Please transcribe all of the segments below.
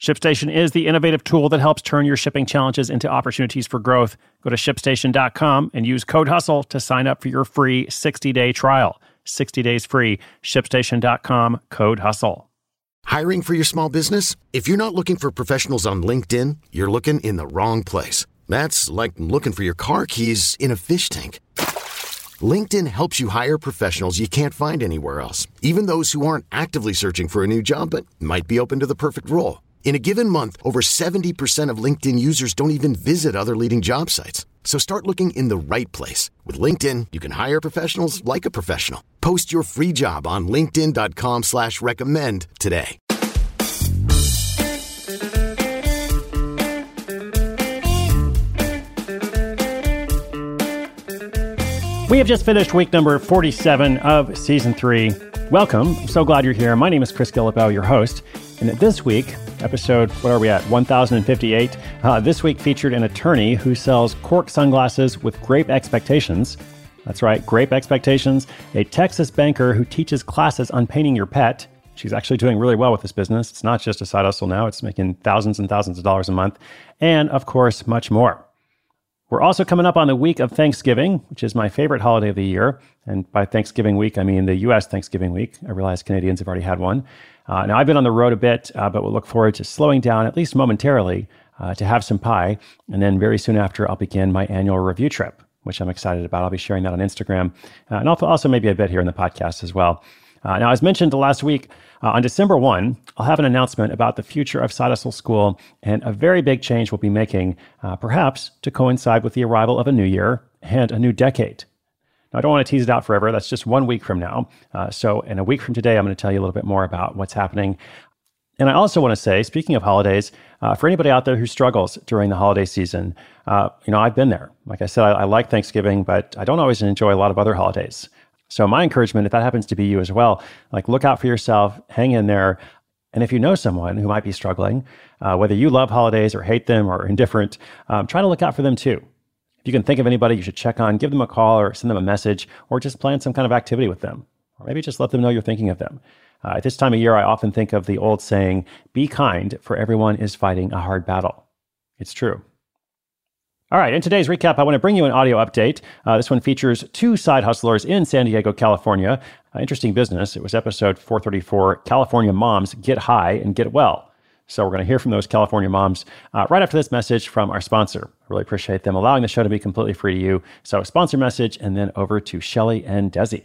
ShipStation is the innovative tool that helps turn your shipping challenges into opportunities for growth. Go to shipstation.com and use code HUSTLE to sign up for your free 60 day trial. 60 days free. ShipStation.com, code HUSTLE. Hiring for your small business? If you're not looking for professionals on LinkedIn, you're looking in the wrong place. That's like looking for your car keys in a fish tank. LinkedIn helps you hire professionals you can't find anywhere else, even those who aren't actively searching for a new job but might be open to the perfect role. In a given month, over 70% of LinkedIn users don't even visit other leading job sites. So start looking in the right place. With LinkedIn, you can hire professionals like a professional. Post your free job on linkedin.com slash recommend today. We have just finished week number 47 of season three. Welcome. I'm so glad you're here. My name is Chris Guillebeau, your host. And this week, episode, what are we at? 1058. Uh, this week featured an attorney who sells cork sunglasses with grape expectations. That's right, grape expectations. A Texas banker who teaches classes on painting your pet. She's actually doing really well with this business. It's not just a side hustle now, it's making thousands and thousands of dollars a month. And of course, much more. We're also coming up on the week of Thanksgiving, which is my favorite holiday of the year. And by Thanksgiving week, I mean the US Thanksgiving week. I realize Canadians have already had one. Uh, now, I've been on the road a bit, uh, but we'll look forward to slowing down, at least momentarily, uh, to have some pie. And then very soon after, I'll begin my annual review trip, which I'm excited about. I'll be sharing that on Instagram uh, and also maybe a bit here in the podcast as well. Uh, now, as mentioned last week, uh, on December 1, I'll have an announcement about the future of Side Hustle School and a very big change we'll be making, uh, perhaps to coincide with the arrival of a new year and a new decade. Now, I don't want to tease it out forever. That's just one week from now. Uh, so, in a week from today, I'm going to tell you a little bit more about what's happening. And I also want to say, speaking of holidays, uh, for anybody out there who struggles during the holiday season, uh, you know, I've been there. Like I said, I, I like Thanksgiving, but I don't always enjoy a lot of other holidays. So my encouragement, if that happens to be you as well, like look out for yourself, hang in there. And if you know someone who might be struggling, uh, whether you love holidays or hate them or indifferent, um, try to look out for them too. If you can think of anybody you should check on, give them a call or send them a message or just plan some kind of activity with them. Or maybe just let them know you're thinking of them. Uh, at this time of year, I often think of the old saying, be kind, for everyone is fighting a hard battle. It's true. All right, in today's recap, I want to bring you an audio update. Uh, this one features two side hustlers in San Diego, California. Uh, interesting business. It was episode 434 California Moms Get High and Get Well. So we're going to hear from those California moms uh, right after this message from our sponsor. I really appreciate them allowing the show to be completely free to you. So sponsor message and then over to Shelly and Desi.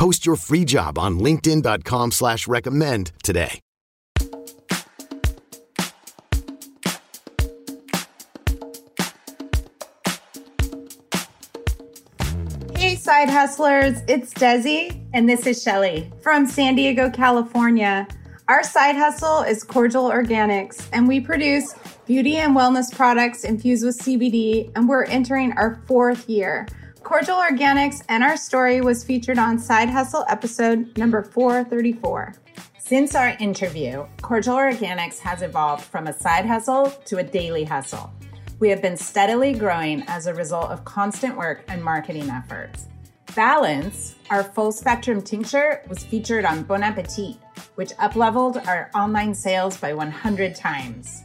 Post your free job on linkedin.com slash recommend today. Hey, Side hustlers, it's Desi, and this is Shelly from San Diego, California. Our side hustle is Cordial Organics, and we produce beauty and wellness products infused with CBD, and we're entering our fourth year. Cordial Organics and our story was featured on Side Hustle episode number 434. Since our interview, Cordial Organics has evolved from a side hustle to a daily hustle. We have been steadily growing as a result of constant work and marketing efforts. Balance, our full spectrum tincture, was featured on Bon Appetit, which upleveled our online sales by 100 times.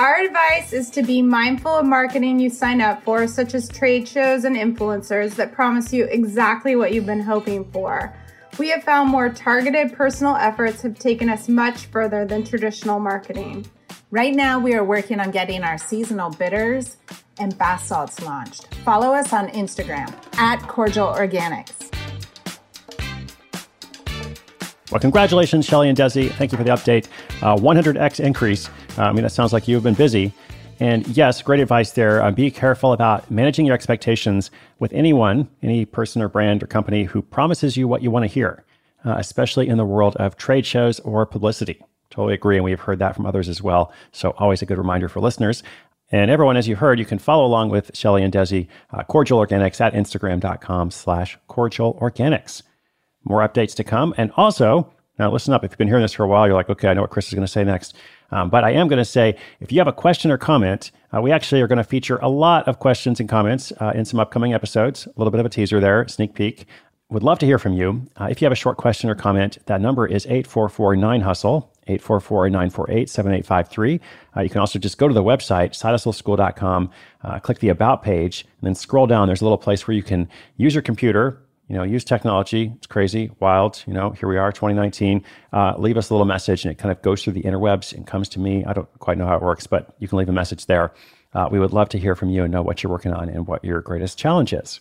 Our advice is to be mindful of marketing you sign up for, such as trade shows and influencers that promise you exactly what you've been hoping for. We have found more targeted personal efforts have taken us much further than traditional marketing. Right now, we are working on getting our seasonal bitters and bath salts launched. Follow us on Instagram at Cordial Organics. Well, congratulations, Shelly and Desi. Thank you for the update. Uh, 100x increase. Uh, I mean, that sounds like you've been busy. And yes, great advice there. Uh, be careful about managing your expectations with anyone, any person or brand or company who promises you what you want to hear, uh, especially in the world of trade shows or publicity. Totally agree. And we've heard that from others as well. So always a good reminder for listeners. And everyone, as you heard, you can follow along with Shelly and Desi, uh, Cordial Organics at Instagram.com slash Cordial Organics. More updates to come. And also, now listen up. If you've been hearing this for a while, you're like, okay, I know what Chris is going to say next. Um, but I am going to say, if you have a question or comment, uh, we actually are going to feature a lot of questions and comments uh, in some upcoming episodes. A little bit of a teaser there, sneak peek. Would love to hear from you. Uh, if you have a short question or comment, that number is 8449 Hustle. 844-948-7853. Uh, you can also just go to the website, sidehustleschool.com, uh, click the About page, and then scroll down. There's a little place where you can use your computer, you know, use technology. It's crazy, wild. You know, here we are, 2019. Uh, leave us a little message, and it kind of goes through the interwebs and comes to me. I don't quite know how it works, but you can leave a message there. Uh, we would love to hear from you and know what you're working on and what your greatest challenge is.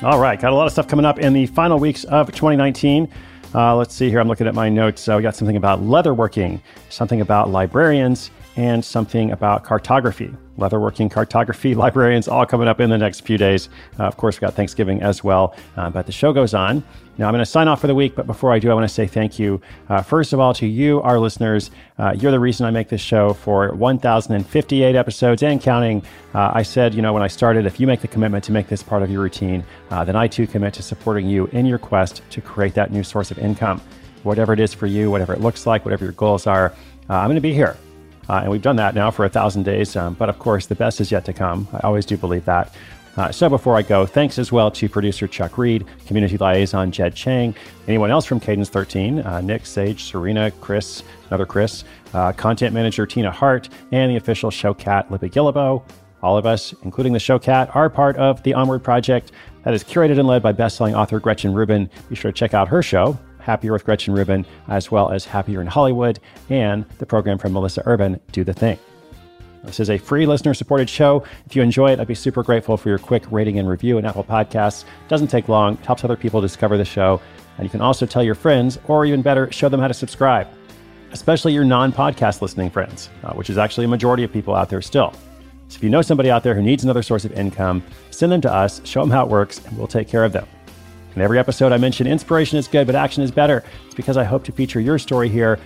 All right, got a lot of stuff coming up in the final weeks of 2019. Uh, let's see here. I'm looking at my notes. Uh, we got something about leatherworking, something about librarians, and something about cartography leatherworking, cartography, librarians, all coming up in the next few days. Uh, of course, we got Thanksgiving as well, uh, but the show goes on. Now, I'm going to sign off for the week, but before I do, I want to say thank you, uh, first of all, to you, our listeners. Uh, you're the reason I make this show for 1,058 episodes and counting. Uh, I said, you know, when I started, if you make the commitment to make this part of your routine, uh, then I too commit to supporting you in your quest to create that new source of income. Whatever it is for you, whatever it looks like, whatever your goals are, I'm going to be here. Uh, and we've done that now for a thousand days. Um, but of course, the best is yet to come. I always do believe that. Uh, so before I go, thanks as well to producer Chuck Reed, community liaison Jed Chang, anyone else from Cadence 13, uh, Nick, Sage, Serena, Chris, another Chris, uh, content manager Tina Hart, and the official show cat Libby Guillebeau. All of us, including the show cat, are part of the Onward Project that is curated and led by bestselling author Gretchen Rubin. Be sure to check out her show, Happier with Gretchen Rubin, as well as Happier in Hollywood, and the program from Melissa Urban, Do the Thing. This is a free listener supported show. If you enjoy it, I'd be super grateful for your quick rating and review in Apple Podcasts. Doesn't take long, it helps other people discover the show. And you can also tell your friends, or even better, show them how to subscribe, especially your non podcast listening friends, uh, which is actually a majority of people out there still. So if you know somebody out there who needs another source of income, send them to us, show them how it works, and we'll take care of them. In every episode, I mention inspiration is good, but action is better. It's because I hope to feature your story here.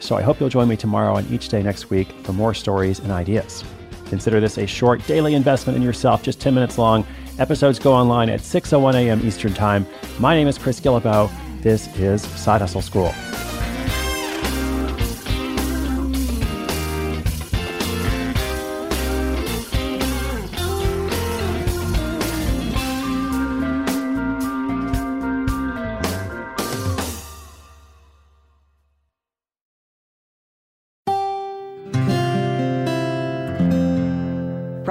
So I hope you'll join me tomorrow and each day next week for more stories and ideas. Consider this a short daily investment in yourself, just 10 minutes long. Episodes go online at 6:01 a.m. Eastern Time. My name is Chris Guillebeau. This is Side Hustle School.